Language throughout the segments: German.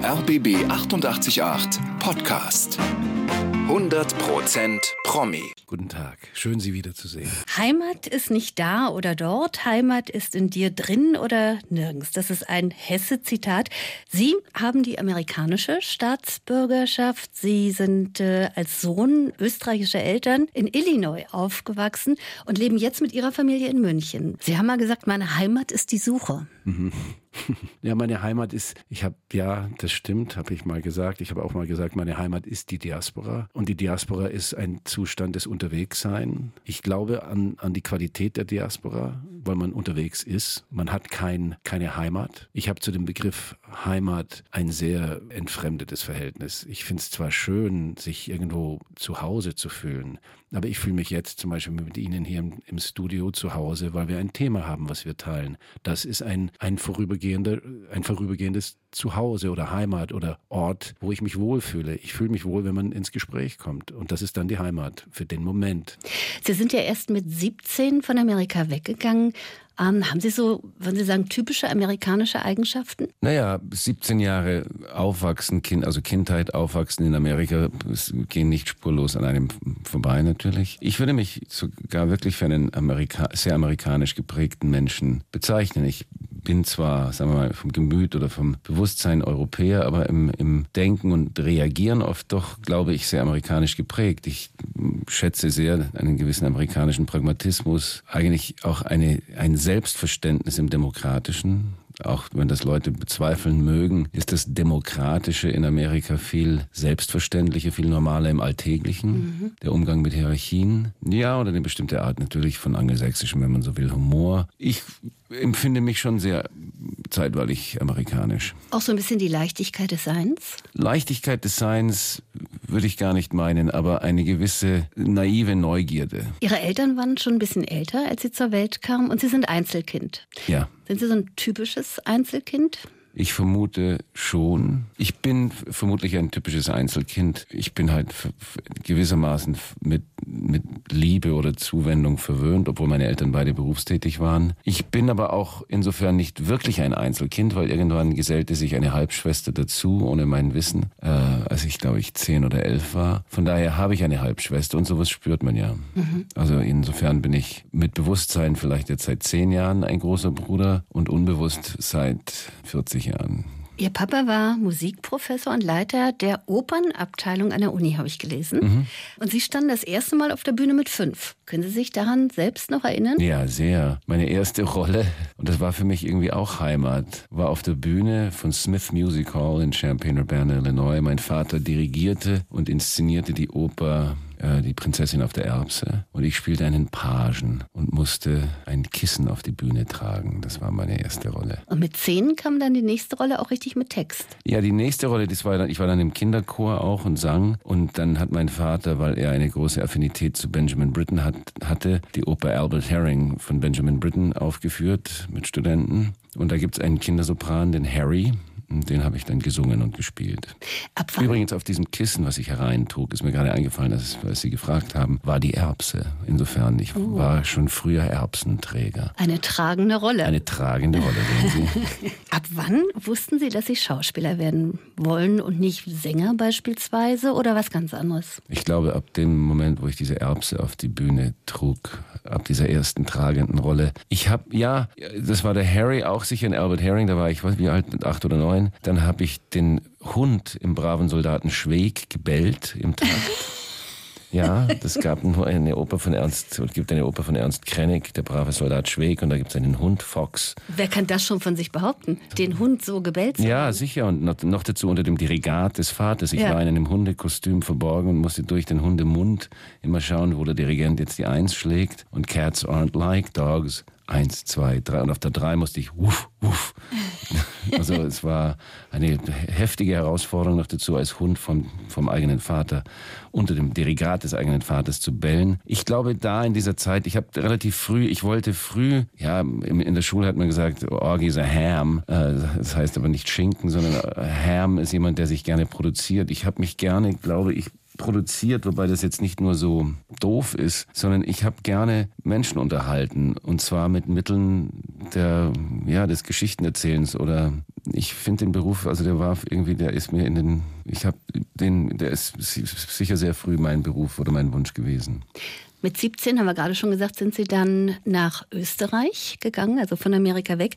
Der RBB 888 Podcast. 100% Promi. Guten Tag, schön Sie wiederzusehen. Heimat ist nicht da oder dort, Heimat ist in dir drin oder nirgends. Das ist ein Hesse-Zitat. Sie haben die amerikanische Staatsbürgerschaft. Sie sind äh, als Sohn österreichischer Eltern in Illinois aufgewachsen und leben jetzt mit Ihrer Familie in München. Sie haben mal gesagt, meine Heimat ist die Suche. Mhm. Ja, meine Heimat ist, ich habe, ja, das stimmt, habe ich mal gesagt. Ich habe auch mal gesagt, meine Heimat ist die Diaspora. Und die Diaspora ist ein Zustand des Unterwegssein. Ich glaube an, an die Qualität der Diaspora, weil man unterwegs ist. Man hat kein, keine Heimat. Ich habe zu dem Begriff Heimat ein sehr entfremdetes Verhältnis. Ich finde es zwar schön, sich irgendwo zu Hause zu fühlen, aber ich fühle mich jetzt zum Beispiel mit Ihnen hier im, Studio zu Hause, weil wir ein Thema haben, was wir teilen. Das ist ein, ein, vorübergehender, ein vorübergehendes Zuhause oder Heimat oder Ort, wo ich mich wohlfühle. Ich fühle mich wohl, wenn man ins Gespräch kommt. Und das ist dann die Heimat für den Moment. Sie sind ja erst mit 17 von Amerika weggegangen. Ähm, haben Sie so, würden Sie sagen, typische amerikanische Eigenschaften? Naja, 17 Jahre aufwachsen, kind, also Kindheit aufwachsen in Amerika, gehen nicht spurlos an einem vorbei natürlich. Ich würde mich sogar wirklich für einen Amerika sehr amerikanisch geprägten Menschen bezeichnen. Ich bin zwar, sagen wir mal, vom Gemüt oder vom Bewusstsein Europäer, aber im, im Denken und Reagieren oft doch, glaube ich, sehr amerikanisch geprägt. Ich schätze sehr einen gewissen amerikanischen Pragmatismus, eigentlich auch eine, ein Selbstverständnis im Demokratischen, auch wenn das Leute bezweifeln mögen, ist das Demokratische in Amerika viel selbstverständlicher, viel normaler im Alltäglichen. Mhm. Der Umgang mit Hierarchien, ja, oder eine bestimmte Art natürlich von angelsächsischem, wenn man so will, Humor. Ich empfinde mich schon sehr zeitweilig amerikanisch. Auch so ein bisschen die Leichtigkeit des Seins? Leichtigkeit des Seins würde ich gar nicht meinen, aber eine gewisse naive Neugierde. Ihre Eltern waren schon ein bisschen älter, als sie zur Welt kamen und Sie sind Einzelkind. Ja. Sind Sie so ein typisches Einzelkind? Ich vermute schon. Ich bin vermutlich ein typisches Einzelkind. Ich bin halt gewissermaßen mit, mit Liebe oder Zuwendung verwöhnt, obwohl meine Eltern beide berufstätig waren. Ich bin aber auch insofern nicht wirklich ein Einzelkind, weil irgendwann gesellte sich eine Halbschwester dazu, ohne mein Wissen, äh, als ich glaube ich zehn oder elf war. Von daher habe ich eine Halbschwester und sowas spürt man ja. Mhm. Also insofern bin ich mit Bewusstsein vielleicht jetzt seit zehn Jahren ein großer Bruder und unbewusst seit 40 Jahren. Ihr Papa war Musikprofessor und Leiter der Opernabteilung an der Uni, habe ich gelesen. Mhm. Und Sie standen das erste Mal auf der Bühne mit fünf. Können Sie sich daran selbst noch erinnern? Ja, sehr. Meine erste Rolle, und das war für mich irgendwie auch Heimat, war auf der Bühne von Smith Music Hall in Champaign-Urbana, Illinois. Mein Vater dirigierte und inszenierte die Oper äh, die Prinzessin auf der Erbse. Und ich spielte einen Pagen und musste ein Kissen auf die Bühne tragen. Das war meine erste Rolle. Und mit zehn kam dann die nächste Rolle auch richtig mit Text? Ja, die nächste Rolle, das war dann, ich war dann im Kinderchor auch und sang. Und dann hat mein Vater, weil er eine große Affinität zu Benjamin Britten hat, hatte, die Oper Albert Herring von Benjamin Britten aufgeführt mit Studenten. Und da gibt es einen Kindersopran, den Harry, den habe ich dann gesungen und gespielt. Übrigens auf diesem Kissen, was ich hereintrug, ist mir gerade eingefallen, dass, als Sie gefragt haben, war die Erbse. Insofern, ich oh. war schon früher Erbsenträger. Eine tragende Rolle. Eine tragende Rolle, sehen Sie. Ab wann wussten Sie, dass Sie Schauspieler werden wollen und nicht Sänger beispielsweise oder was ganz anderes? Ich glaube, ab dem Moment, wo ich diese Erbse auf die Bühne trug, ab dieser ersten tragenden Rolle. Ich habe, ja, das war der Harry, auch sicher in Albert Herring, da war ich, weiß wie alt, acht oder neun. Dann habe ich den Hund im braven Soldaten Schweig gebellt im Takt. Ja, das gab nur eine Oper von Ernst, es gibt eine Oper von Ernst Krennig, der brave Soldat Schweig, und da gibt es einen Hund, Fox. Wer kann das schon von sich behaupten? Den Hund so gebellt zu Ja, haben? sicher. Und noch, noch, dazu unter dem Dirigat des Vaters. Ich ja. war in einem Hundekostüm verborgen und musste durch den Hundemund immer schauen, wo der Dirigent jetzt die Eins schlägt. Und Cats aren't like dogs. Eins, zwei, drei. Und auf der drei musste ich wuff, wuff. Also es war eine heftige Herausforderung noch dazu, als Hund vom, vom eigenen Vater unter dem Dirigat des eigenen Vaters zu bellen. Ich glaube, da in dieser Zeit, ich habe relativ früh, ich wollte früh, ja, in der Schule hat man gesagt, Orgi is a ham. Äh, das heißt aber nicht Schinken, sondern Ham ist jemand, der sich gerne produziert. Ich habe mich gerne, glaube ich, produziert, wobei das jetzt nicht nur so doof ist, sondern ich habe gerne Menschen unterhalten und zwar mit Mitteln der ja des Geschichtenerzählens oder ich finde den Beruf, also der war irgendwie, der ist mir in den, ich habe den, der ist sicher sehr früh mein Beruf oder mein Wunsch gewesen. Mit 17, haben wir gerade schon gesagt, sind Sie dann nach Österreich gegangen, also von Amerika weg.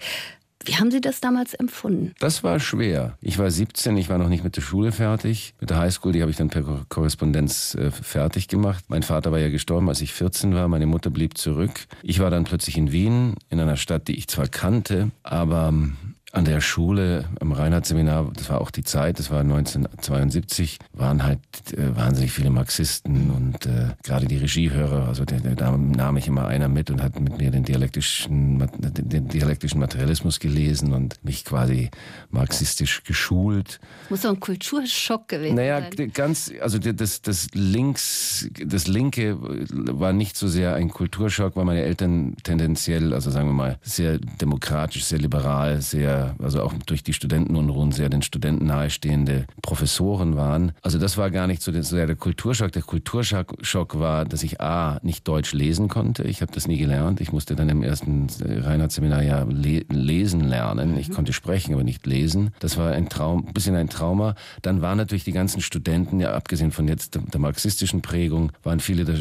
Wie haben Sie das damals empfunden? Das war schwer. Ich war 17, ich war noch nicht mit der Schule fertig. Mit der Highschool, die habe ich dann per Korrespondenz äh, fertig gemacht. Mein Vater war ja gestorben, als ich 14 war. Meine Mutter blieb zurück. Ich war dann plötzlich in Wien, in einer Stadt, die ich zwar kannte, aber ähm, an der Schule, am Reinhardt-Seminar, das war auch die Zeit, das war 1972, waren halt äh, wahnsinnig viele Marxisten und äh, gerade die Regiehörer, also der, der, da nahm ich immer einer mit und hat mit mir den dialektischen, den dialektischen Materialismus gelesen und mich quasi marxistisch geschult. Muss doch ein Kulturschock gewesen naja, sein. Naja, ganz, also das, das links, das Linke war nicht so sehr ein Kulturschock, weil meine Eltern tendenziell, also sagen wir mal, sehr demokratisch, sehr liberal, sehr also auch durch die Studentenunruhen sehr den Studenten nahestehende Professoren waren. Also das war gar nicht so sehr der Kulturschock. Der Kulturschock war, dass ich A, nicht Deutsch lesen konnte. Ich habe das nie gelernt. Ich musste dann im ersten Reinhardt-Seminar ja le lesen lernen. Ich mhm. konnte sprechen, aber nicht lesen. Das war ein Traum, ein bisschen ein Trauma. Dann waren natürlich die ganzen Studenten, ja abgesehen von jetzt der, der marxistischen Prägung, waren viele der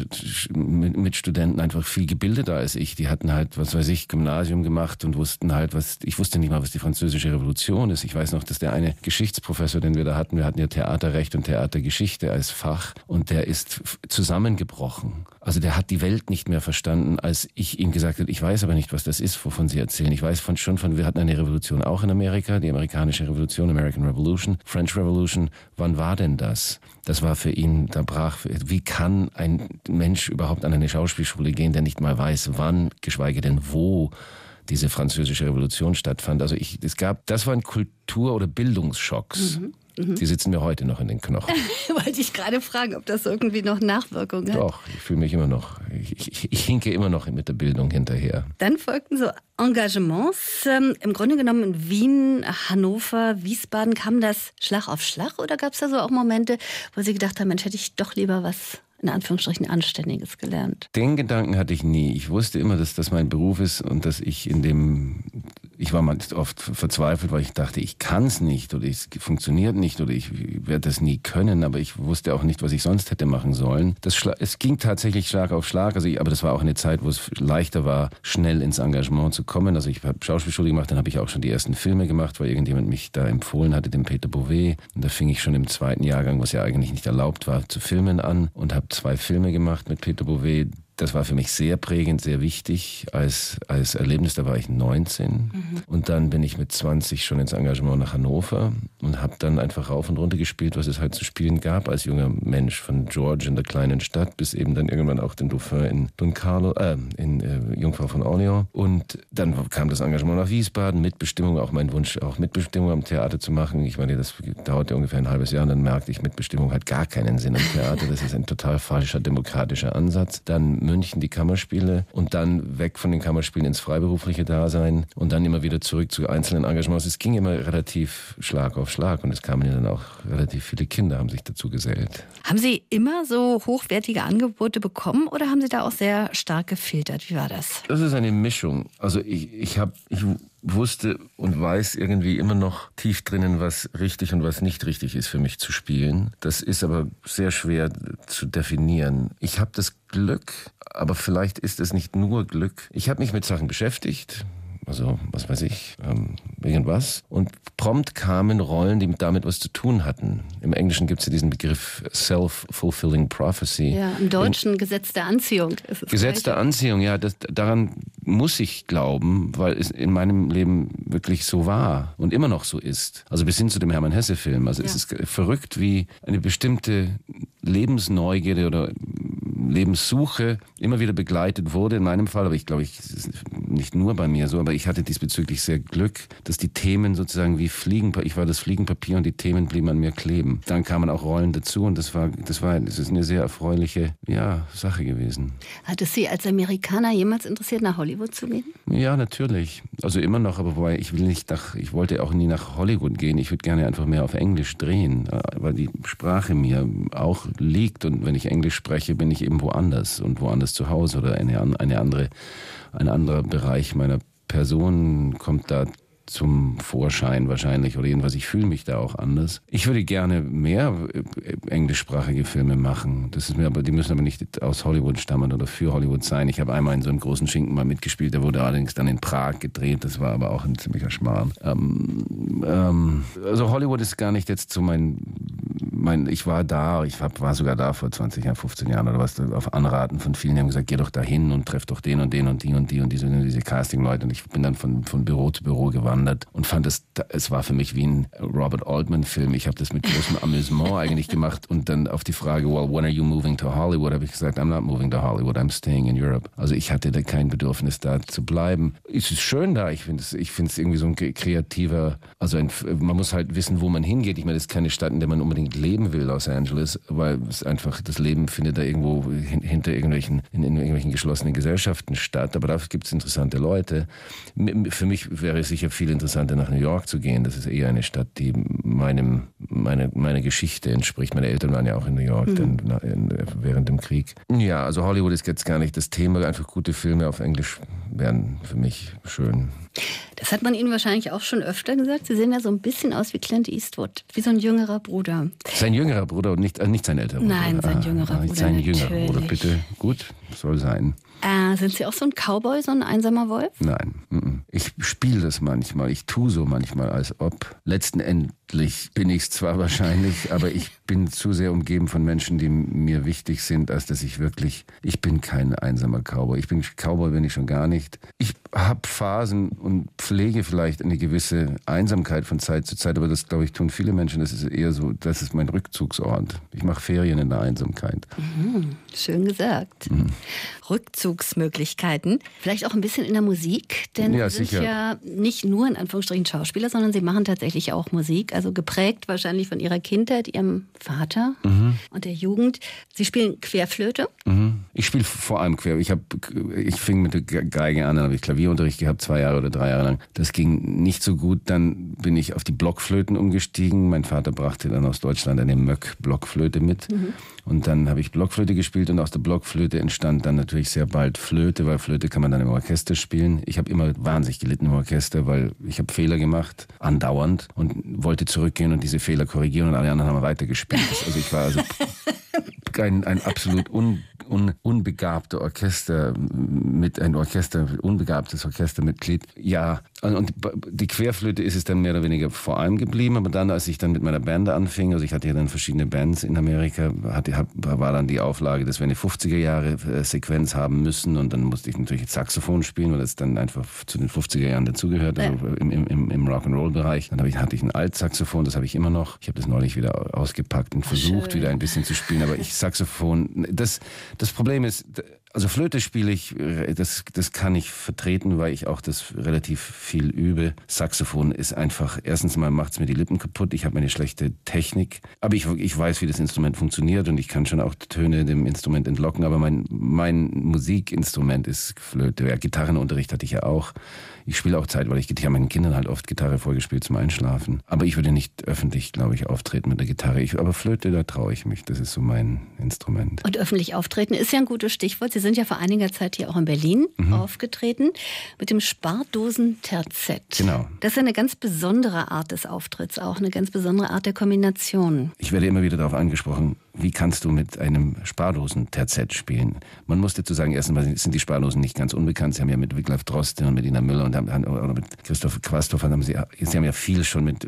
Mitstudenten einfach viel gebildeter als ich. Die hatten halt, was weiß ich, Gymnasium gemacht und wussten halt, was, ich wusste nicht mal, was die französische Revolution ist. Ich weiß noch, dass der eine Geschichtsprofessor, den wir da hatten, wir hatten ja Theaterrecht und Theatergeschichte als Fach und der ist zusammengebrochen. Also der hat die Welt nicht mehr verstanden, als ich ihm gesagt habe, ich weiß aber nicht, was das ist, wovon Sie erzählen. Ich weiß von, schon von, wir hatten eine Revolution auch in Amerika, die amerikanische Revolution, American Revolution, French Revolution. Wann war denn das? Das war für ihn, da brach, wie kann ein Mensch überhaupt an eine Schauspielschule gehen, der nicht mal weiß, wann, geschweige denn wo diese französische Revolution stattfand. Also ich, es gab, das waren Kultur- oder Bildungsschocks. Mhm. Mhm. Die sitzen mir heute noch in den Knochen. Wollte ich gerade fragen, ob das irgendwie noch Nachwirkungen hat. Doch, ich fühle mich immer noch, ich, ich, ich, hinke immer noch mit der Bildung hinterher. Dann folgten so Engagements. Ähm, Im Grunde genommen in Wien, Hannover, Wiesbaden, kam das Schlag auf Schlag oder gab es da so auch Momente, wo Sie gedacht haben, Mensch, hätte ich doch lieber was in Anführungsstrichen Anständiges gelernt? Den Gedanken hatte ich nie. Ich wusste immer, dass das mein Beruf ist und dass ich in dem ich war mal oft verzweifelt, weil ich dachte, ich kann es nicht oder es funktioniert nicht oder ich werde das nie können, aber ich wusste auch nicht, was ich sonst hätte machen sollen. Das es ging tatsächlich Schlag auf Schlag, also ich, aber das war auch eine Zeit, wo es leichter war, schnell ins Engagement zu kommen. Also ich habe Schauspielschule gemacht, dann habe ich auch schon die ersten Filme gemacht, weil irgendjemand mich da empfohlen hatte, den Peter Bouvet. Und da fing ich schon im zweiten Jahrgang, was ja eigentlich nicht erlaubt war, zu filmen an und habe zwei Filme gemacht mit Peter Bouvet das war für mich sehr prägend, sehr wichtig als, als Erlebnis. Da war ich 19 mhm. und dann bin ich mit 20 schon ins Engagement nach Hannover und habe dann einfach rauf und runter gespielt, was es halt zu spielen gab als junger Mensch von George in der kleinen Stadt bis eben dann irgendwann auch den Dauphin in Don Carlo, äh, in äh, Jungfrau von Orleans und dann kam das Engagement nach Wiesbaden, Mitbestimmung, auch mein Wunsch, auch Mitbestimmung am Theater zu machen. Ich meine, das dauerte ungefähr ein halbes Jahr und dann merkte ich, Mitbestimmung hat gar keinen Sinn am Theater. Das ist ein total falscher demokratischer Ansatz. Dann München die Kammerspiele und dann weg von den Kammerspielen ins freiberufliche Dasein und dann immer wieder zurück zu einzelnen Engagements. Es ging immer relativ Schlag auf Schlag und es kamen ja dann auch relativ viele Kinder, haben sich dazu gesellt. Haben Sie immer so hochwertige Angebote bekommen oder haben Sie da auch sehr stark gefiltert? Wie war das? Das ist eine Mischung. Also ich, ich habe, ich wusste und weiß irgendwie immer noch tief drinnen, was richtig und was nicht richtig ist für mich zu spielen. Das ist aber sehr schwer zu definieren. Ich habe das Glück, aber vielleicht ist es nicht nur Glück. Ich habe mich mit Sachen beschäftigt, also was weiß ich, ähm, irgendwas. Und prompt kamen Rollen, die damit was zu tun hatten. Im Englischen gibt es ja diesen Begriff Self-Fulfilling Prophecy. Ja, im Deutschen In, Gesetz der Anziehung. Gesetz der Anziehung, ja, das, daran muss ich glauben, weil es in meinem Leben wirklich so war und immer noch so ist. Also bis hin zu dem Hermann Hesse-Film. Also ja. es ist verrückt, wie eine bestimmte Lebensneugierde oder Lebenssuche immer wieder begleitet wurde, in meinem Fall, aber ich glaube, ich, nicht nur bei mir so, aber ich hatte diesbezüglich sehr Glück, dass die Themen sozusagen wie Fliegenpapier, ich war das Fliegenpapier und die Themen blieben an mir kleben. Dann kamen auch Rollen dazu und das war, das war, das ist eine sehr erfreuliche, ja, Sache gewesen. Hat es Sie als Amerikaner jemals interessiert, nach Hollywood zu gehen? Ja, natürlich. Also immer noch, aber wobei ich will nicht nach, ich wollte auch nie nach Hollywood gehen. Ich würde gerne einfach mehr auf Englisch drehen, weil die Sprache mir auch liegt und wenn ich Englisch spreche, bin ich eben woanders und woanders zu Hause oder eine, eine andere, ein anderer Bereich meiner Person kommt da zum Vorschein wahrscheinlich oder jedenfalls ich fühle mich da auch anders. Ich würde gerne mehr äh, englischsprachige Filme machen. Das ist mir aber, die müssen aber nicht aus Hollywood stammen oder für Hollywood sein. Ich habe einmal in so einem großen Schinken mal mitgespielt, der wurde allerdings dann in Prag gedreht. Das war aber auch ein ziemlicher Schmarrn. Ähm, ähm, also Hollywood ist gar nicht jetzt so mein, mein ich war da, ich war sogar da vor 20 Jahren, 15 Jahren oder was, auf Anraten von vielen, die haben gesagt, geh doch dahin und treff doch den und den und die und die und diese, diese Casting-Leute. Und ich bin dann von, von Büro zu Büro gewandert und fand es, es war für mich wie ein Robert Altman-Film. Ich habe das mit großem Amüsement eigentlich gemacht und dann auf die Frage, well, when are you moving to Hollywood, habe ich gesagt, I'm not moving to Hollywood, I'm staying in Europe. Also ich hatte da kein Bedürfnis, da zu bleiben. Es ist schön da, ich finde es ich irgendwie so ein kreativer, also ein, man muss halt wissen, wo man hingeht. Ich meine, das ist keine Stadt, in der man unbedingt leben will, Los Angeles, weil es einfach, das Leben findet da irgendwo hin, hinter irgendwelchen, in, in irgendwelchen geschlossenen Gesellschaften statt. Aber dafür gibt es interessante Leute. Für mich wäre es sicher viel interessanter, nach New York zu gehen. Das ist eher eine Stadt, die meinem, meine, meiner Geschichte entspricht. Meine Eltern waren ja auch in New York mhm. dann, während dem Krieg. Ja, also Hollywood ist jetzt gar nicht das Thema. Einfach gute Filme auf Englisch wären für mich schön. Das hat man Ihnen wahrscheinlich auch schon öfter gesagt. Sie sehen ja so ein bisschen aus wie Clint Eastwood, wie so ein jüngerer Bruder. Sein jüngerer Bruder und nicht, äh, nicht sein älterer Bruder. Nein, sein jüngerer ah, Bruder. Sein jüngerer Bruder, bitte. Gut, soll sein. Äh, sind Sie auch so ein Cowboy, so ein einsamer Wolf? Nein, ich spiele das manchmal. Ich tue so manchmal, als ob. Letzten Endlich bin ich es zwar wahrscheinlich, aber ich bin zu sehr umgeben von Menschen, die mir wichtig sind, als dass ich wirklich. Ich bin kein einsamer Cowboy. Ich bin Cowboy, bin ich schon gar nicht. Ich habe Phasen und pflege vielleicht eine gewisse Einsamkeit von Zeit zu Zeit, aber das, glaube ich, tun viele Menschen. Das ist eher so, das ist mein Rückzugsort. Ich mache Ferien in der Einsamkeit. Mhm, schön gesagt. Mhm. Rückzugsmöglichkeiten. Vielleicht auch ein bisschen in der Musik, denn ja, Sie sind sicher. ja nicht nur in Anführungsstrichen Schauspieler, sondern Sie machen tatsächlich auch Musik. Also geprägt wahrscheinlich von Ihrer Kindheit, Ihrem Vater mhm. und der Jugend. Sie spielen Querflöte. Mhm. Ich spiele vor allem quer. Ich, hab, ich fing mit der Geige an, dann habe ich Klavierunterricht gehabt, zwei Jahre oder drei Jahre lang. Das ging nicht so gut. Dann bin ich auf die Blockflöten umgestiegen. Mein Vater brachte dann aus Deutschland eine Möck-Blockflöte mit. Mhm. Und dann habe ich Blockflöte gespielt und aus der Blockflöte entstand dann natürlich sehr bald Flöte, weil Flöte kann man dann im Orchester spielen. Ich habe immer wahnsinnig gelitten im Orchester, weil ich habe Fehler gemacht, andauernd und wollte zurückgehen und diese Fehler korrigieren und alle anderen haben weitergespielt. Also ich war also ein, ein absolut un un, unbegabte Orchester mit ein Orchester, unbegabtes Orchestermitglied. Ja, und die Querflöte ist es dann mehr oder weniger vor allem geblieben, aber dann, als ich dann mit meiner Band anfing, also ich hatte ja dann verschiedene Bands in Amerika, hatte, war dann die Auflage, dass wir eine 50er Jahre äh, Sequenz haben müssen und dann musste ich natürlich Saxophon spielen, weil das dann einfach zu den 50er Jahren dazugehört, also im, im, im Rock'n'Roll-Bereich. Dann ich, hatte ich ein Altsaxophon, das habe ich immer noch. Ich habe das neulich wieder ausgepackt und versucht, Schön. wieder ein bisschen zu spielen, aber ich Saxophon, das, das Problem ist, also Flöte spiele ich, äh, das, das kann ich vertreten, weil ich auch das relativ viel übe. Saxophon ist einfach, erstens mal macht es mir die Lippen kaputt, ich habe eine schlechte Technik, aber ich, ich weiß, wie das Instrument funktioniert und ich kann schon auch Töne dem Instrument entlocken, aber mein, mein Musikinstrument ist Flöte. Ja, Gitarrenunterricht hatte ich ja auch. Ich spiele auch Zeit, weil ich, ich habe meinen Kindern halt oft Gitarre vorgespielt zum Einschlafen. Aber ich würde nicht öffentlich, glaube ich, auftreten mit der Gitarre. Ich, aber Flöte, da traue ich mich. Das ist so mein Instrument. Und öffentlich auftreten ist ja ein gutes Stichwort. Sie sind ja vor einiger Zeit hier auch in Berlin mhm. aufgetreten mit dem Spardosen-Terzett. Genau. Das ist eine ganz besondere Art des Auftritts, auch eine ganz besondere Art der Kombination. Ich werde immer wieder darauf angesprochen, wie kannst du mit einem Spardosen-Terzett spielen? Man muss dazu sagen, erstens sind die Spardosen nicht ganz unbekannt. Sie haben ja mit Wiglaf Droste und mit Ina Müller und haben, oder mit Christoph Quasthoff haben sie, sie haben ja viel schon mit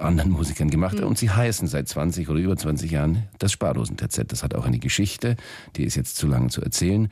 anderen Musikern gemacht. Mhm. Und sie heißen seit 20 oder über 20 Jahren das Spardosen-TZ. Das hat auch eine Geschichte, die ist jetzt zu lang zu erzählen.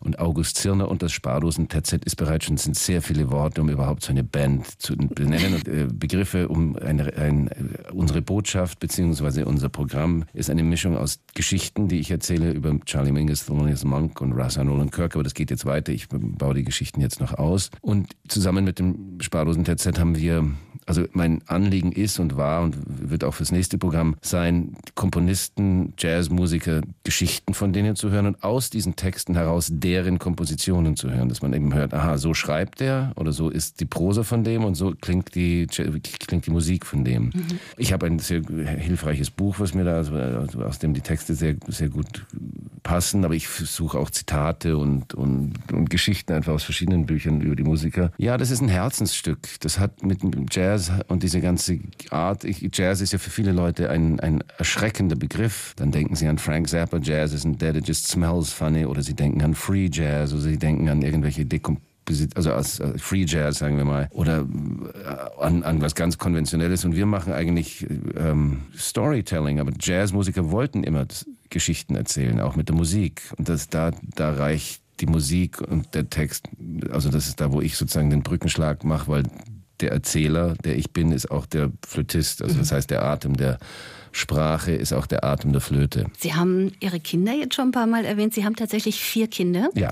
Und August Zirner und das Spardosen-TZ ist bereits schon, sind sehr viele Worte, um überhaupt so eine Band zu benennen. Und äh, Begriffe, um eine, ein, äh, unsere Botschaft beziehungsweise unser Programm ist eine Mischung aus Geschichten, die ich erzähle über Charlie Mingus, Thelonious Monk und Russ Nolan Kirk. Aber das geht jetzt weiter. Ich baue die Geschichten jetzt noch aus. Und zusammen mit dem Spardosen-TZ haben wir also mein Anliegen ist und war und wird auch fürs nächste Programm sein, Komponisten, Jazzmusiker, Geschichten von denen zu hören und aus diesen Texten heraus deren Kompositionen zu hören, dass man eben hört, aha, so schreibt der oder so ist die Prosa von dem und so klingt die, klingt die Musik von dem. Mhm. Ich habe ein sehr hilfreiches Buch, was mir da, also aus dem die Texte sehr, sehr gut passen, aber ich suche auch Zitate und, und, und Geschichten einfach aus verschiedenen Büchern über die Musiker. Ja, das ist ein Herzensstück. Das hat mit Jazz und diese ganze Art, Jazz ist ja für viele Leute ein, ein erschreckender Begriff. Dann denken sie an Frank Zappa, Jazz is dead, it just smells funny, oder sie denken an Free Jazz, oder sie denken an irgendwelche Dekomp also als äh, Free Jazz, sagen wir mal, oder äh, an, an was ganz Konventionelles. Und wir machen eigentlich ähm, Storytelling, aber Jazzmusiker wollten immer Geschichten erzählen, auch mit der Musik. Und das, da, da reicht die Musik und der Text, also das ist da, wo ich sozusagen den Brückenschlag mache, weil der Erzähler, der ich bin, ist auch der Flötist. Also das heißt, der Atem der Sprache ist auch der Atem der Flöte. Sie haben Ihre Kinder jetzt schon ein paar Mal erwähnt. Sie haben tatsächlich vier Kinder. Ja.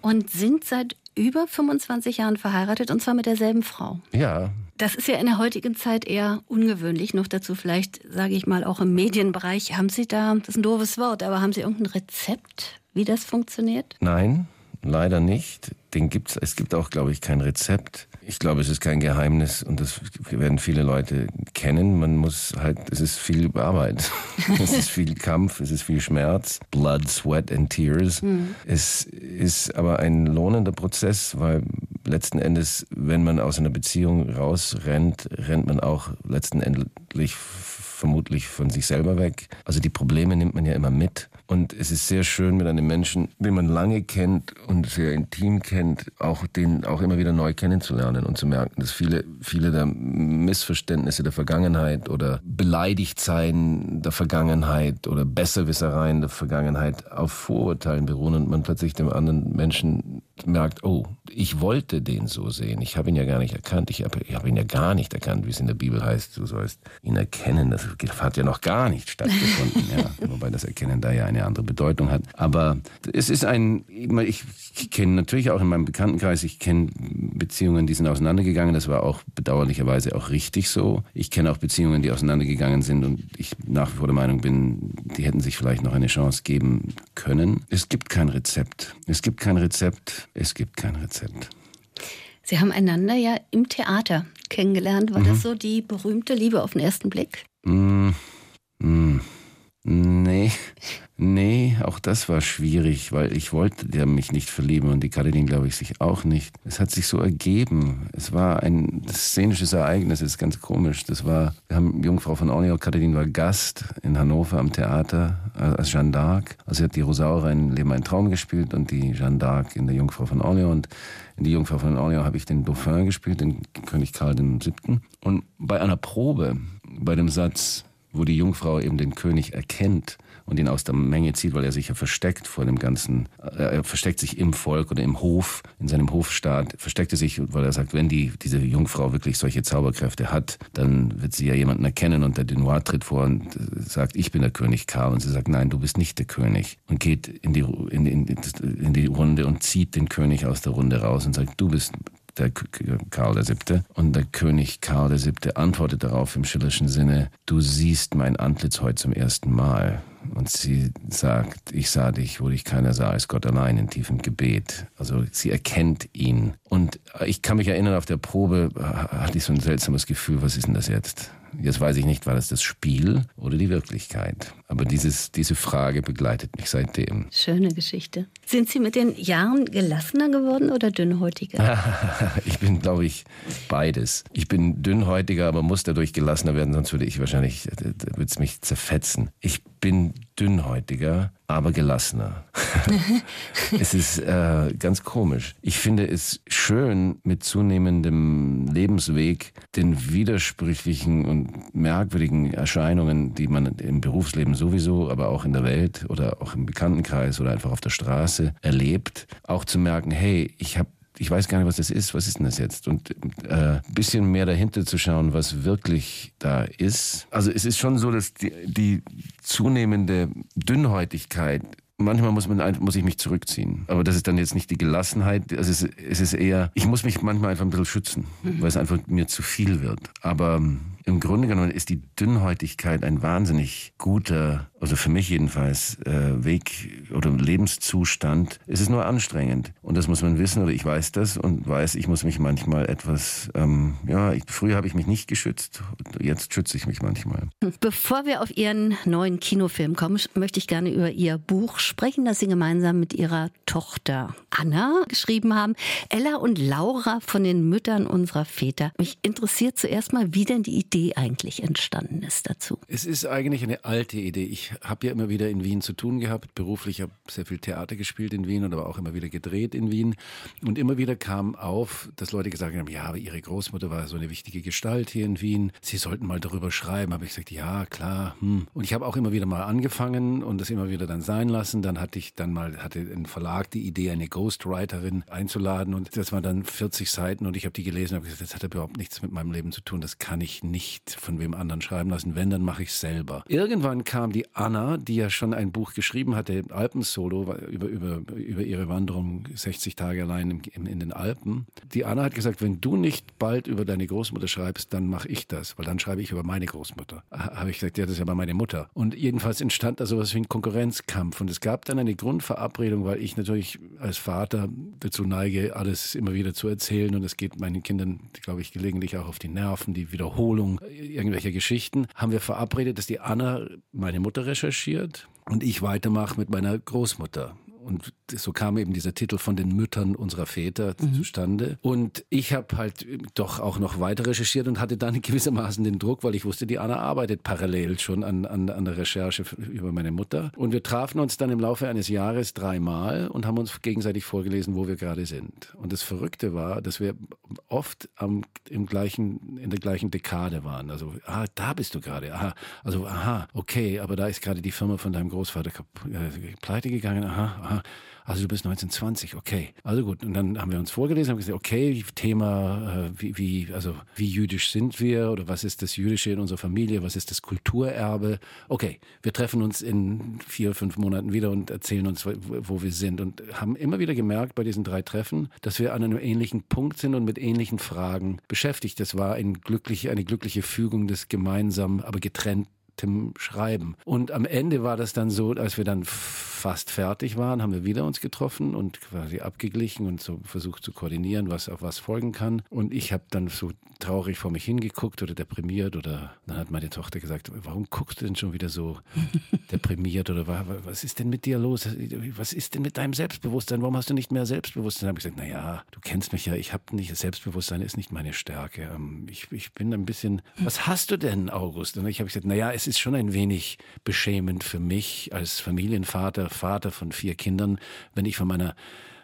Und sind seit über 25 Jahren verheiratet und zwar mit derselben Frau. Ja. Das ist ja in der heutigen Zeit eher ungewöhnlich. Noch dazu vielleicht, sage ich mal, auch im Medienbereich. Haben Sie da, das ist ein doofes Wort, aber haben Sie irgendein Rezept, wie das funktioniert? Nein, leider nicht. Den gibt's, es gibt auch, glaube ich, kein Rezept. Ich glaube, es ist kein Geheimnis und das werden viele Leute kennen. Man muss halt, es ist viel Arbeit. es ist viel Kampf, es ist viel Schmerz. Blood, Sweat and Tears. Mhm. Es ist aber ein lohnender Prozess, weil letzten Endes, wenn man aus einer Beziehung rausrennt, rennt man auch letzten Endlich vermutlich von sich selber weg. Also die Probleme nimmt man ja immer mit. Und es ist sehr schön mit einem Menschen, den man lange kennt und sehr intim kennt, auch den auch immer wieder neu kennenzulernen und zu merken, dass viele, viele der Missverständnisse der Vergangenheit oder Beleidigtsein der Vergangenheit oder Besserwissereien der Vergangenheit auf Vorurteilen beruhen und man plötzlich dem anderen Menschen merkt, oh, ich wollte den so sehen. Ich habe ihn ja gar nicht erkannt. Ich habe, habe ihn ja gar nicht erkannt, wie es in der Bibel heißt. Du sollst ihn erkennen. Das hat ja noch gar nicht stattgefunden. ja. Wobei das Erkennen da ja eine andere Bedeutung hat. Aber es ist ein, ich kenne natürlich auch in meinem Bekanntenkreis, ich kenne Beziehungen, die sind auseinandergegangen. Das war auch bedauerlicherweise auch richtig so. Ich kenne auch Beziehungen, die auseinandergegangen sind und ich nach wie vor der Meinung bin, die hätten sich vielleicht noch eine Chance geben können. Es gibt kein Rezept. Es gibt kein Rezept. Es gibt kein Rezept. Sie haben einander ja im Theater kennengelernt. War mhm. das so die berühmte Liebe auf den ersten Blick? Mm. Nee, nee, auch das war schwierig, weil ich wollte der mich nicht verlieben und die Katalin glaube ich sich auch nicht. Es hat sich so ergeben. Es war ein szenisches Ereignis, das ist ganz komisch. Das war, wir haben Jungfrau von Orleans, Katalin war Gast in Hannover am Theater als Jeanne d'Arc. Also sie hat die Rosaura in Leben ein Traum gespielt und die Jeanne d'Arc in der Jungfrau von Orleans und in die Jungfrau von Orleans habe ich den Dauphin gespielt, den König Karl VII. Und bei einer Probe, bei dem Satz, wo die Jungfrau eben den König erkennt und ihn aus der Menge zieht, weil er sich ja versteckt vor dem ganzen, äh, er versteckt sich im Volk oder im Hof, in seinem Hofstaat, versteckt er sich, weil er sagt, wenn die, diese Jungfrau wirklich solche Zauberkräfte hat, dann wird sie ja jemanden erkennen und der Denoir tritt vor und sagt, ich bin der König Karl. Und sie sagt, nein, du bist nicht der König. Und geht in die, in, in, in die Runde und zieht den König aus der Runde raus und sagt, du bist der Karl VII. Und der König Karl VII. antwortet darauf im schillerischen Sinne, du siehst mein Antlitz heute zum ersten Mal. Und sie sagt, ich sah dich, wo dich keiner sah, als Gott allein in tiefem Gebet. Also sie erkennt ihn. Und ich kann mich erinnern, auf der Probe hatte ich so ein seltsames Gefühl, was ist denn das jetzt? Jetzt weiß ich nicht, war das das Spiel oder die Wirklichkeit. Aber dieses, diese Frage begleitet mich seitdem. Schöne Geschichte. Sind Sie mit den Jahren gelassener geworden oder dünnhäutiger? ich bin, glaube ich, beides. Ich bin dünnhäutiger, aber muss dadurch gelassener werden, sonst würde ich wahrscheinlich, würde es mich zerfetzen. Ich bin dünnhäutiger, aber gelassener. es ist äh, ganz komisch. Ich finde es schön, mit zunehmendem Lebensweg den widersprüchlichen und merkwürdigen Erscheinungen, die man im Berufsleben sowieso, aber auch in der Welt oder auch im Bekanntenkreis oder einfach auf der Straße erlebt, auch zu merken, hey, ich habe ich weiß gar nicht, was das ist. Was ist denn das jetzt? Und äh, bisschen mehr dahinter zu schauen, was wirklich da ist. Also es ist schon so, dass die, die zunehmende Dünnhäutigkeit Manchmal muss, man, muss ich mich zurückziehen. Aber das ist dann jetzt nicht die Gelassenheit. Also es, es ist eher, ich muss mich manchmal einfach ein bisschen schützen, mhm. weil es einfach mir zu viel wird. Aber im Grunde genommen ist die Dünnhäutigkeit ein wahnsinnig guter, also für mich jedenfalls, äh, Weg oder Lebenszustand. Es ist nur anstrengend. Und das muss man wissen, oder ich weiß das und weiß, ich muss mich manchmal etwas, ähm, ja, ich, früher habe ich mich nicht geschützt, jetzt schütze ich mich manchmal. Bevor wir auf Ihren neuen Kinofilm kommen, möchte ich gerne über Ihr Buch sprechen, das Sie gemeinsam mit Ihrer Tochter Anna geschrieben haben. Ella und Laura von den Müttern unserer Väter. Mich interessiert zuerst mal, wie denn die Idee eigentlich entstanden ist dazu. Es ist eigentlich eine alte Idee. Ich habe ja immer wieder in Wien zu tun gehabt. Beruflich habe sehr viel Theater gespielt in Wien und aber auch immer wieder gedreht in Wien. Und immer wieder kam auf, dass Leute gesagt haben, ja, aber ihre Großmutter war so eine wichtige Gestalt hier in Wien. Sie sollten mal darüber schreiben. Habe ich gesagt, ja, klar. Hm. Und ich habe auch immer wieder mal angefangen und das immer wieder dann sein lassen. Dann hatte ich dann mal, hatte ein Verlag die Idee, eine Ghostwriterin einzuladen und das waren dann 40 Seiten und ich habe die gelesen und habe gesagt, das hat überhaupt nichts mit meinem Leben zu tun. Das kann ich nicht von wem anderen schreiben lassen. Wenn, dann mache ich selber. Irgendwann kam die Anna, die ja schon ein Buch geschrieben hatte, Alpensolo, über, über, über ihre Wanderung 60 Tage allein im, im, in den Alpen. Die Anna hat gesagt, wenn du nicht bald über deine Großmutter schreibst, dann mache ich das, weil dann schreibe ich über meine Großmutter. Habe ich gesagt, ja, das ist ja aber meine Mutter. Und jedenfalls entstand da sowas wie ein Konkurrenzkampf. Und es gab dann eine Grundverabredung, weil ich natürlich als Vater dazu neige, alles immer wieder zu erzählen. Und es geht meinen Kindern, glaube ich, gelegentlich auch auf die Nerven, die Wiederholung irgendwelcher Geschichten. Haben wir verabredet, dass die Anna meine Mutter recherchiert und ich weitermache mit meiner Großmutter. Und so kam eben dieser Titel von den Müttern unserer Väter mhm. zustande. Und ich habe halt doch auch noch weiter recherchiert und hatte dann gewissermaßen den Druck, weil ich wusste, die Anna arbeitet parallel schon an, an, an der Recherche über meine Mutter. Und wir trafen uns dann im Laufe eines Jahres dreimal und haben uns gegenseitig vorgelesen, wo wir gerade sind. Und das Verrückte war, dass wir oft am, im gleichen, in der gleichen Dekade waren. Also, ah, da bist du gerade. Aha, also, aha, okay, aber da ist gerade die Firma von deinem Großvater äh, pleite gegangen. Aha, aha also du bist 1920, okay. Also gut. Und dann haben wir uns vorgelesen, haben gesagt, okay, Thema, äh, wie, wie, also wie jüdisch sind wir oder was ist das Jüdische in unserer Familie, was ist das Kulturerbe? Okay, wir treffen uns in vier, fünf Monaten wieder und erzählen uns, wo wir sind und haben immer wieder gemerkt bei diesen drei Treffen, dass wir an einem ähnlichen Punkt sind und mit ähnlichen Fragen beschäftigt. Das war ein glücklich, eine glückliche Fügung des gemeinsamen, aber getrennt dem Schreiben. Und am Ende war das dann so, als wir dann fast fertig waren, haben wir wieder uns getroffen und quasi abgeglichen und so versucht zu koordinieren, was auf was folgen kann. Und ich habe dann so traurig vor mich hingeguckt oder deprimiert oder dann hat meine Tochter gesagt, warum guckst du denn schon wieder so deprimiert oder was ist denn mit dir los? Was ist denn mit deinem Selbstbewusstsein? Warum hast du nicht mehr Selbstbewusstsein? Dann habe ich gesagt, naja, du kennst mich ja, ich habe nicht, Selbstbewusstsein ist nicht meine Stärke. Ähm, ich, ich bin ein bisschen, was hast du denn, August? Und ich habe gesagt, naja, es ist schon ein wenig beschämend für mich als Familienvater, Vater von vier Kindern, wenn ich von meiner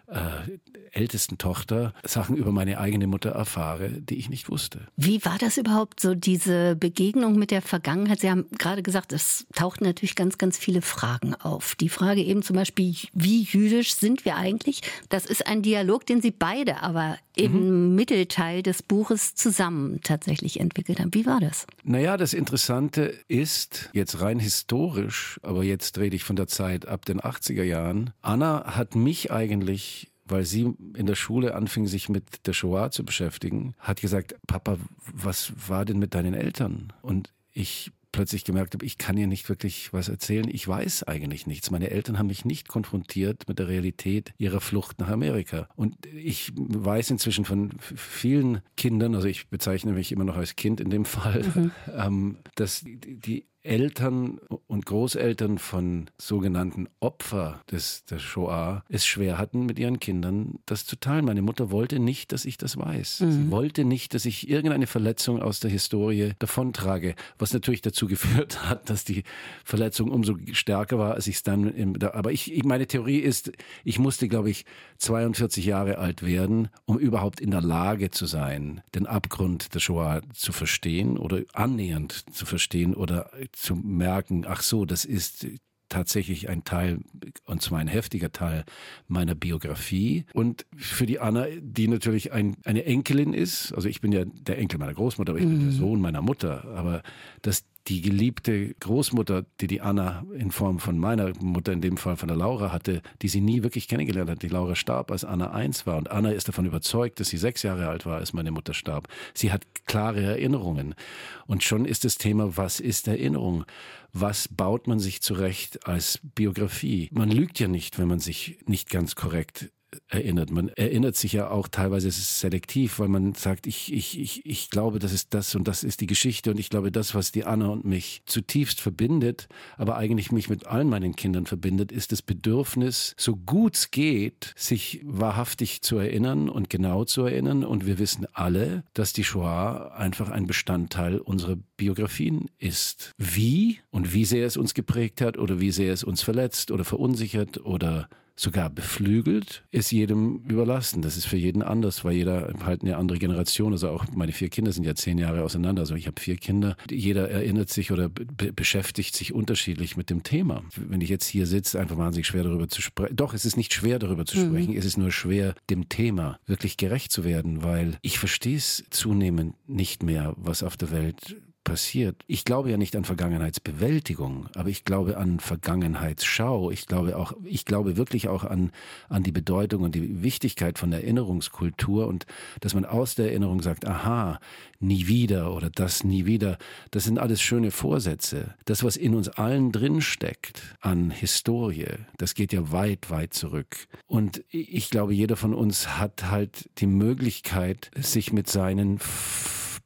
äh, ältesten Tochter Sachen über meine eigene Mutter erfahre, die ich nicht wusste. Wie war das überhaupt so, diese Begegnung mit der Vergangenheit? Sie haben gerade gesagt, es tauchten natürlich ganz, ganz viele Fragen auf. Die Frage eben zum Beispiel, wie jüdisch sind wir eigentlich? Das ist ein Dialog, den Sie beide aber im mhm. Mittelteil des Buches zusammen tatsächlich entwickelt haben. Wie war das? Naja, das Interessante ist, jetzt rein historisch, aber jetzt rede ich von der Zeit ab den 80er Jahren, Anna hat mich eigentlich weil sie in der Schule anfing, sich mit der Shoah zu beschäftigen, hat gesagt, Papa, was war denn mit deinen Eltern? Und ich plötzlich gemerkt habe, ich kann ihr nicht wirklich was erzählen. Ich weiß eigentlich nichts. Meine Eltern haben mich nicht konfrontiert mit der Realität ihrer Flucht nach Amerika. Und ich weiß inzwischen von vielen Kindern, also ich bezeichne mich immer noch als Kind in dem Fall, mhm. ähm, dass die Eltern und Großeltern von sogenannten Opfer des, der Shoah es schwer hatten, mit ihren Kindern das zu teilen. Meine Mutter wollte nicht, dass ich das weiß. Mhm. Sie wollte nicht, dass ich irgendeine Verletzung aus der Historie davontrage, was natürlich dazu geführt hat, dass die Verletzung umso stärker war, als ich es dann. Im, aber ich, meine Theorie ist, ich musste, glaube ich, 42 Jahre alt werden, um überhaupt in der Lage zu sein, den Abgrund der Shoah zu verstehen oder annähernd zu verstehen oder zu merken, ach so, das ist tatsächlich ein Teil, und zwar ein heftiger Teil meiner Biografie. Und für die Anna, die natürlich ein, eine Enkelin ist, also ich bin ja der Enkel meiner Großmutter, aber ich mhm. bin der mhm. Sohn meiner Mutter, aber dass die geliebte Großmutter, die die Anna in Form von meiner Mutter, in dem Fall von der Laura hatte, die sie nie wirklich kennengelernt hat. Die Laura starb, als Anna eins war. Und Anna ist davon überzeugt, dass sie sechs Jahre alt war, als meine Mutter starb. Sie hat klare Erinnerungen. Und schon ist das Thema, was ist Erinnerung? Was baut man sich zurecht als Biografie? Man lügt ja nicht, wenn man sich nicht ganz korrekt erinnert. Man erinnert sich ja auch teilweise selektiv, weil man sagt, ich, ich, ich, ich glaube, das ist das und das ist die Geschichte und ich glaube, das, was die Anna und mich zutiefst verbindet, aber eigentlich mich mit allen meinen Kindern verbindet, ist das Bedürfnis, so gut es geht, sich wahrhaftig zu erinnern und genau zu erinnern. Und wir wissen alle, dass die Shoah einfach ein Bestandteil unserer Biografien ist. Wie und wie sehr es uns geprägt hat oder wie sehr es uns verletzt oder verunsichert oder sogar beflügelt, ist jedem überlassen. Das ist für jeden anders, weil jeder halt eine andere Generation, also auch meine vier Kinder sind ja zehn Jahre auseinander, also ich habe vier Kinder. Jeder erinnert sich oder be beschäftigt sich unterschiedlich mit dem Thema. Wenn ich jetzt hier sitze, einfach wahnsinnig schwer darüber zu sprechen. Doch, es ist nicht schwer darüber zu mhm. sprechen, es ist nur schwer, dem Thema wirklich gerecht zu werden, weil ich verstehe es zunehmend nicht mehr, was auf der Welt passiert. Ich glaube ja nicht an Vergangenheitsbewältigung, aber ich glaube an Vergangenheitsschau. Ich glaube auch, ich glaube wirklich auch an, an die Bedeutung und die Wichtigkeit von Erinnerungskultur und dass man aus der Erinnerung sagt, aha, nie wieder oder das nie wieder. Das sind alles schöne Vorsätze. Das, was in uns allen drin steckt an Historie, das geht ja weit, weit zurück. Und ich glaube, jeder von uns hat halt die Möglichkeit, sich mit seinen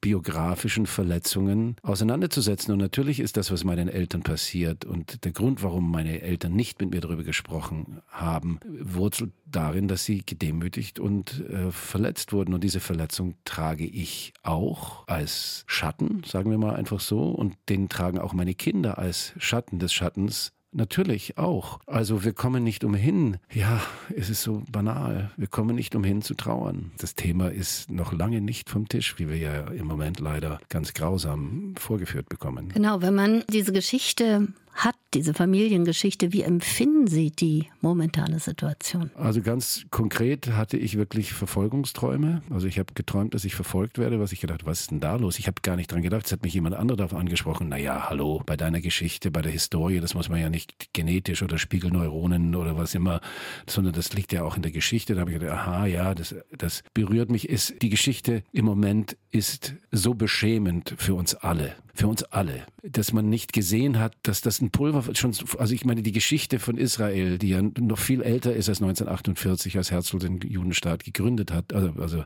biografischen Verletzungen auseinanderzusetzen. Und natürlich ist das, was meinen Eltern passiert und der Grund, warum meine Eltern nicht mit mir darüber gesprochen haben, wurzelt darin, dass sie gedemütigt und äh, verletzt wurden. Und diese Verletzung trage ich auch als Schatten, sagen wir mal einfach so. Und den tragen auch meine Kinder als Schatten des Schattens Natürlich auch. Also wir kommen nicht umhin. Ja, es ist so banal. Wir kommen nicht umhin zu trauern. Das Thema ist noch lange nicht vom Tisch, wie wir ja im Moment leider ganz grausam vorgeführt bekommen. Genau, wenn man diese Geschichte hat, diese Familiengeschichte. Wie empfinden Sie die momentane Situation? Also ganz konkret hatte ich wirklich Verfolgungsträume. Also ich habe geträumt, dass ich verfolgt werde, was ich gedacht, was ist denn da los? Ich habe gar nicht dran gedacht. Es hat mich jemand anderer darauf angesprochen. Naja, hallo, bei deiner Geschichte, bei der Historie, das muss man ja nicht genetisch oder Spiegelneuronen oder was immer, sondern das liegt ja auch in der Geschichte. Da habe ich gedacht, aha, ja, das, das berührt mich. Ist, die Geschichte im Moment ist so beschämend für uns alle. Für uns alle. Dass man nicht gesehen hat, dass das ein Pulver schon, also ich meine, die Geschichte von Israel, die ja noch viel älter ist als 1948, als Herzl den Judenstaat gegründet hat, also, also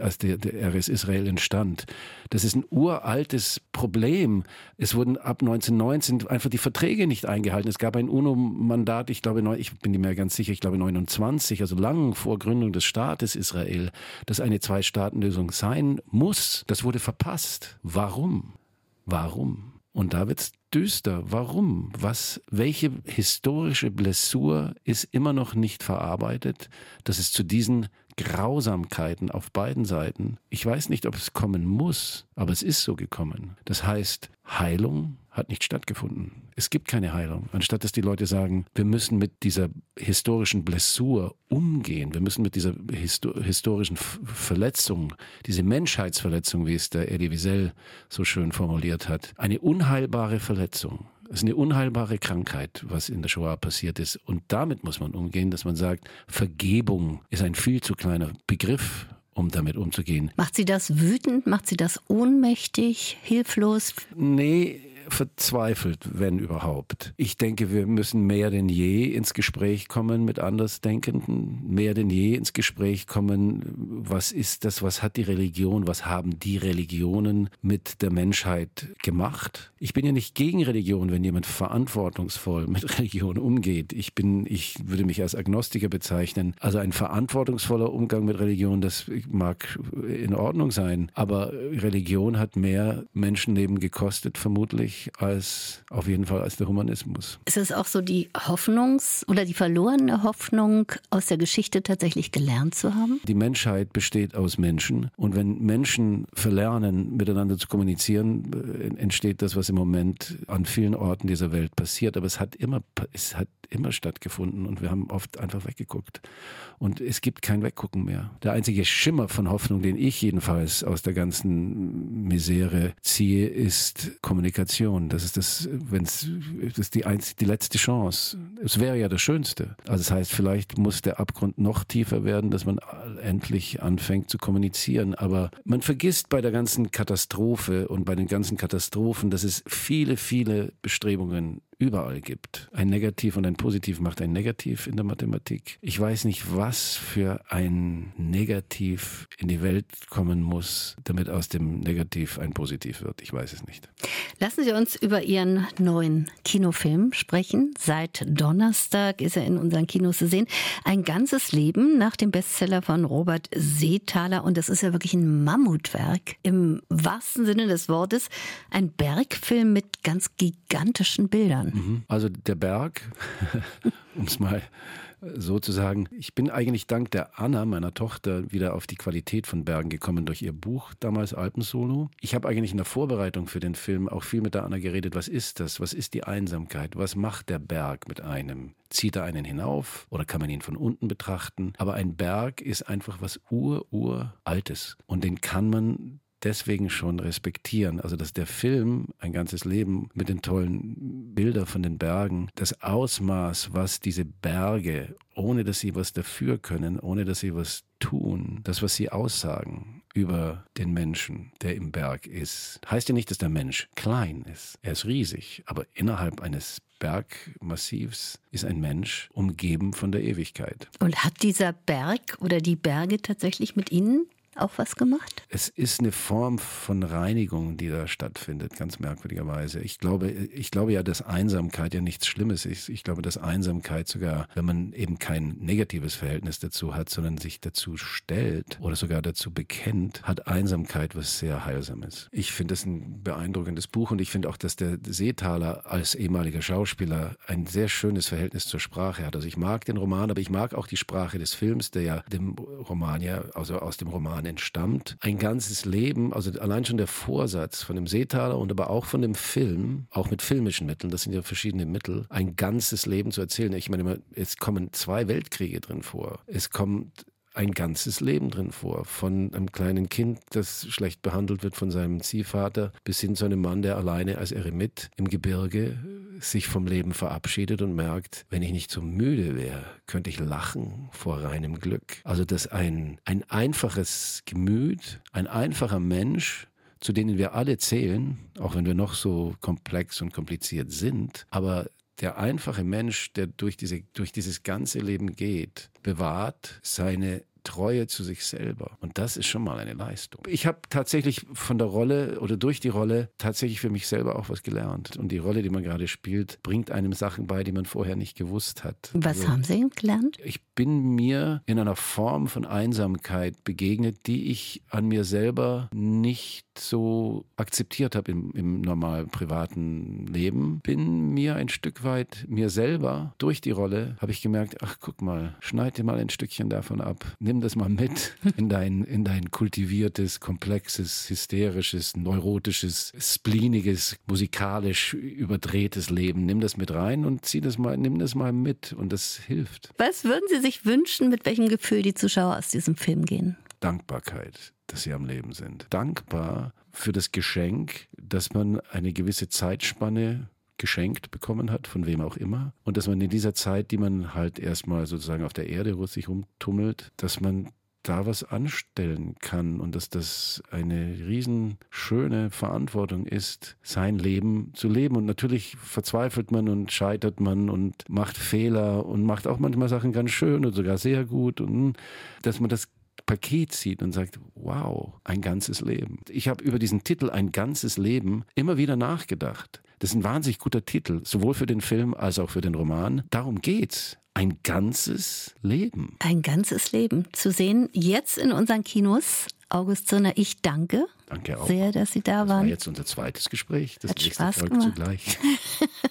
als der, der RS Israel entstand. Das ist ein uraltes Problem. Es wurden ab 1919 einfach die Verträge nicht eingehalten. Es gab ein UNO-Mandat, ich glaube, ich bin mehr ganz sicher, ich glaube 29, also lang vor Gründung des Staates Israel, dass eine Zwei-Staaten-Lösung sein muss. Das wurde verpasst. Warum? Warum? Und da wird's düster. Warum? Was, welche historische Blessur ist immer noch nicht verarbeitet, dass es zu diesen Grausamkeiten auf beiden Seiten, ich weiß nicht, ob es kommen muss, aber es ist so gekommen. Das heißt, Heilung hat nicht stattgefunden. Es gibt keine Heilung. Anstatt dass die Leute sagen, wir müssen mit dieser historischen Blessur umgehen, wir müssen mit dieser Histo historischen Verletzung, diese Menschheitsverletzung, wie es der Eddie Wiesel so schön formuliert hat, eine unheilbare Verletzung. Es ist eine unheilbare Krankheit, was in der Shoah passiert ist. Und damit muss man umgehen, dass man sagt, Vergebung ist ein viel zu kleiner Begriff um damit umzugehen. Macht sie das wütend? Macht sie das ohnmächtig, hilflos? Nee, verzweifelt, wenn überhaupt. Ich denke, wir müssen mehr denn je ins Gespräch kommen mit Andersdenkenden, mehr denn je ins Gespräch kommen, was ist das, was hat die Religion, was haben die Religionen mit der Menschheit gemacht. Ich bin ja nicht gegen Religion, wenn jemand verantwortungsvoll mit Religion umgeht. Ich bin, ich würde mich als Agnostiker bezeichnen. Also ein verantwortungsvoller Umgang mit Religion, das mag in Ordnung sein, aber Religion hat mehr Menschenleben gekostet, vermutlich, wichtig als auf jeden Fall als der Humanismus. Ist es auch so die Hoffnungs- oder die verlorene Hoffnung aus der Geschichte tatsächlich gelernt zu haben? Die Menschheit besteht aus Menschen und wenn Menschen verlernen, miteinander zu kommunizieren, äh, entsteht das, was im Moment an vielen Orten dieser Welt passiert. Aber es hat immer, es hat immer stattgefunden und wir haben oft einfach weggeguckt. Und es gibt kein Weggucken mehr. Der einzige Schimmer von Hoffnung, den ich jedenfalls aus der ganzen Misere ziehe, ist Kommunikation Situation. Das ist das, wenn's, das ist die, einzige, die letzte Chance. Es wäre ja das Schönste. Also das heißt, vielleicht muss der Abgrund noch tiefer werden, dass man endlich anfängt zu kommunizieren. Aber man vergisst bei der ganzen Katastrophe und bei den ganzen Katastrophen, dass es viele, viele Bestrebungen überall gibt. Ein Negativ und ein Positiv macht ein Negativ in der Mathematik. Ich weiß nicht, was für ein Negativ in die Welt kommen muss, damit aus dem Negativ ein Positiv wird. Ich weiß es nicht. Lassen Sie uns über Ihren neuen Kinofilm sprechen. Seit Donnerstag ist er in unseren Kinos zu sehen. Ein ganzes Leben nach dem Bestseller von Robert Seethaler. Und das ist ja wirklich ein Mammutwerk im wahrsten Sinne des Wortes. Ein Bergfilm mit ganz gigantischen Bildern. Mhm. Also der Berg, um es mal so zu sagen, ich bin eigentlich dank der Anna, meiner Tochter, wieder auf die Qualität von Bergen gekommen durch ihr Buch, damals Alpensolo. Ich habe eigentlich in der Vorbereitung für den Film auch viel mit der Anna geredet, was ist das? Was ist die Einsamkeit? Was macht der Berg mit einem? Zieht er einen hinauf oder kann man ihn von unten betrachten? Aber ein Berg ist einfach was ur-ur-altes und den kann man deswegen schon respektieren. Also, dass der Film ein ganzes Leben mit den tollen Bildern von den Bergen, das Ausmaß, was diese Berge, ohne dass sie was dafür können, ohne dass sie was tun, das, was sie aussagen über den Menschen, der im Berg ist, heißt ja nicht, dass der Mensch klein ist. Er ist riesig, aber innerhalb eines Bergmassivs ist ein Mensch umgeben von der Ewigkeit. Und hat dieser Berg oder die Berge tatsächlich mit Ihnen auch was gemacht? Es ist eine Form von Reinigung, die da stattfindet, ganz merkwürdigerweise. Ich glaube, ich glaube ja, dass Einsamkeit ja nichts Schlimmes ist. Ich glaube, dass Einsamkeit sogar, wenn man eben kein negatives Verhältnis dazu hat, sondern sich dazu stellt oder sogar dazu bekennt, hat Einsamkeit was sehr Heilsames. Ich finde das ein beeindruckendes Buch und ich finde auch, dass der Seetaler als ehemaliger Schauspieler ein sehr schönes Verhältnis zur Sprache hat. Also ich mag den Roman, aber ich mag auch die Sprache des Films, der ja dem Roman ja, also aus dem Roman entstammt. Ein ganzes Leben, also allein schon der Vorsatz von dem Seetaler und aber auch von dem Film, auch mit filmischen Mitteln, das sind ja verschiedene Mittel, ein ganzes Leben zu erzählen. Ich meine, es kommen zwei Weltkriege drin vor. Es kommt ein ganzes Leben drin vor. Von einem kleinen Kind, das schlecht behandelt wird von seinem Ziehvater, bis hin zu einem Mann, der alleine als Eremit im Gebirge sich vom Leben verabschiedet und merkt, wenn ich nicht so müde wäre, könnte ich lachen vor reinem Glück. Also, dass ein, ein einfaches Gemüt, ein einfacher Mensch, zu denen wir alle zählen, auch wenn wir noch so komplex und kompliziert sind, aber der einfache Mensch, der durch, diese, durch dieses ganze Leben geht, bewahrt seine Treue zu sich selber. Und das ist schon mal eine Leistung. Ich habe tatsächlich von der Rolle oder durch die Rolle tatsächlich für mich selber auch was gelernt. Und die Rolle, die man gerade spielt, bringt einem Sachen bei, die man vorher nicht gewusst hat. Was also, haben Sie gelernt? Ich bin mir in einer Form von Einsamkeit begegnet, die ich an mir selber nicht so akzeptiert habe im, im normalen privaten Leben. Bin mir ein Stück weit mir selber durch die Rolle, habe ich gemerkt, ach guck mal, schneid dir mal ein Stückchen davon ab. Nimm das mal mit in dein, in dein kultiviertes, komplexes, hysterisches, neurotisches, spleeniges, musikalisch überdrehtes Leben. Nimm das mit rein und zieh das mal, nimm das mal mit und das hilft. Was würden Sie sich wünschen, mit welchem Gefühl die Zuschauer aus diesem Film gehen? Dankbarkeit, dass sie am Leben sind. Dankbar für das Geschenk, dass man eine gewisse Zeitspanne geschenkt bekommen hat, von wem auch immer. Und dass man in dieser Zeit, die man halt erstmal sozusagen auf der Erde sich rumtummelt, dass man da was anstellen kann und dass das eine riesenschöne Verantwortung ist, sein Leben zu leben. Und natürlich verzweifelt man und scheitert man und macht Fehler und macht auch manchmal Sachen ganz schön und sogar sehr gut. Und dass man das Paket sieht und sagt, wow, ein ganzes Leben. Ich habe über diesen Titel ein ganzes Leben immer wieder nachgedacht. Das ist ein wahnsinnig guter Titel, sowohl für den Film als auch für den Roman. Darum geht's. Ein ganzes Leben. Ein ganzes Leben. Zu sehen jetzt in unseren Kinos. August Zirner, ich danke. Danke auch. Sehr, dass Sie da das waren. war jetzt unser zweites Gespräch. Das Hat nächste Spaß folgt gemacht. zugleich.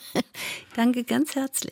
danke ganz herzlich.